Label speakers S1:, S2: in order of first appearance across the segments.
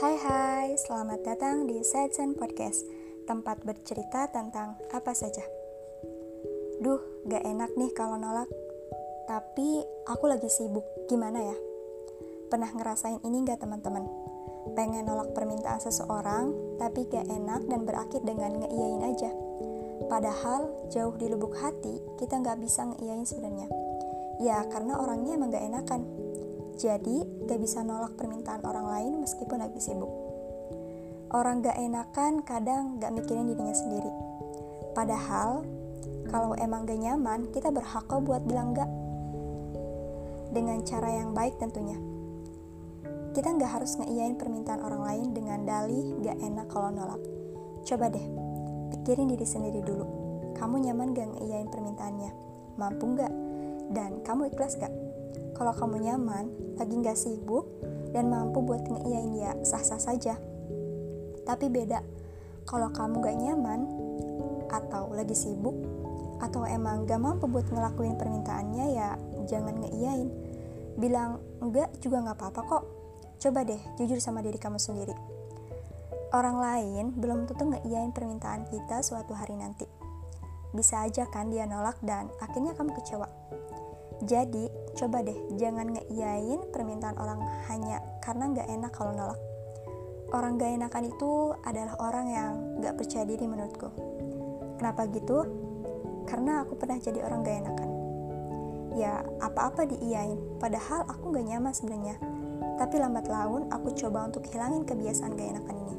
S1: Hai hai, selamat datang di Sadsen Podcast Tempat bercerita tentang apa saja. Duh, gak enak nih kalau nolak. Tapi aku lagi sibuk, gimana ya? Pernah ngerasain ini gak teman-teman? Pengen nolak permintaan seseorang, tapi gak enak dan berakhir dengan ngeiyain aja. Padahal jauh di lubuk hati, kita gak bisa ngeiyain sebenarnya. Ya, karena orangnya emang gak enakan jadi, gak bisa nolak permintaan orang lain meskipun lagi sibuk. Orang gak enakan kadang gak mikirin dirinya sendiri. Padahal, kalau emang gak nyaman, kita berhak kok buat bilang gak. Dengan cara yang baik tentunya. Kita gak harus ngeiyain permintaan orang lain dengan dalih gak enak kalau nolak. Coba deh, pikirin diri sendiri dulu. Kamu nyaman gak ngeiyain permintaannya? Mampu gak? Dan kamu ikhlas gak? Kalau kamu nyaman, lagi nggak sibuk, dan mampu buat ngeiyain ya sah-sah saja. Tapi beda, kalau kamu gak nyaman, atau lagi sibuk, atau emang gak mampu buat ngelakuin permintaannya ya jangan ngeiyain. Bilang enggak juga gak apa-apa kok. Coba deh jujur sama diri kamu sendiri. Orang lain belum tentu ngeiyain permintaan kita suatu hari nanti. Bisa aja kan dia nolak dan akhirnya kamu kecewa. Jadi, coba deh jangan ngeiyain permintaan orang hanya karena nggak enak kalau nolak. Orang gak enakan itu adalah orang yang gak percaya diri menurutku. Kenapa gitu? Karena aku pernah jadi orang gak enakan. Ya, apa-apa diiyain, padahal aku gak nyaman sebenarnya. Tapi lambat laun aku coba untuk hilangin kebiasaan gak enakan ini.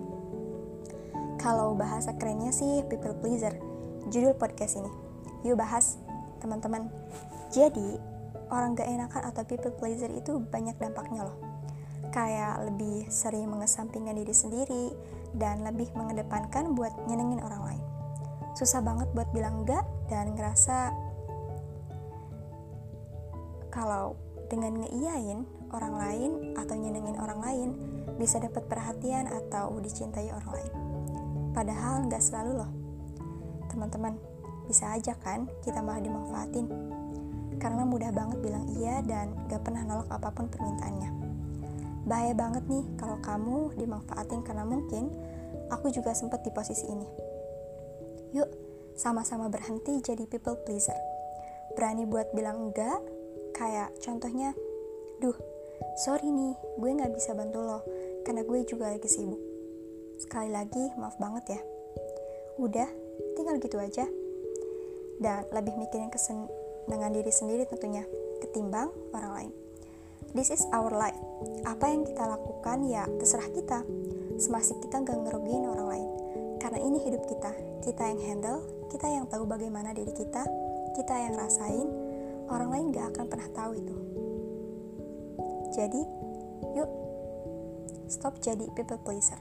S1: Kalau bahasa kerennya sih people pleaser, judul podcast ini. Yuk bahas, teman-teman. Jadi, orang gak enakan atau people pleaser itu banyak dampaknya loh. Kayak lebih sering mengesampingkan diri sendiri dan lebih mengedepankan buat nyenengin orang lain. Susah banget buat bilang enggak dan ngerasa kalau dengan ngeiyain orang lain atau nyenengin orang lain bisa dapat perhatian atau dicintai orang lain. Padahal nggak selalu loh. Teman-teman, bisa aja kan kita malah dimanfaatin karena mudah banget bilang iya dan gak pernah nolak apa pun permintaannya. Bahaya banget nih kalau kamu dimanfaatin karena mungkin aku juga sempat di posisi ini. Yuk, sama-sama berhenti jadi people pleaser. Berani buat bilang enggak, kayak contohnya, duh, sorry nih, gue gak bisa bantu lo, karena gue juga lagi sibuk. Sekali lagi, maaf banget ya. Udah, tinggal gitu aja. Dan lebih mikirin kesen dengan diri sendiri tentunya, ketimbang orang lain. This is our life. Apa yang kita lakukan ya terserah kita. Semasih kita gak ngerugiin orang lain. Karena ini hidup kita. Kita yang handle, kita yang tahu bagaimana diri kita, kita yang rasain, orang lain gak akan pernah tahu itu. Jadi, yuk stop jadi people pleaser.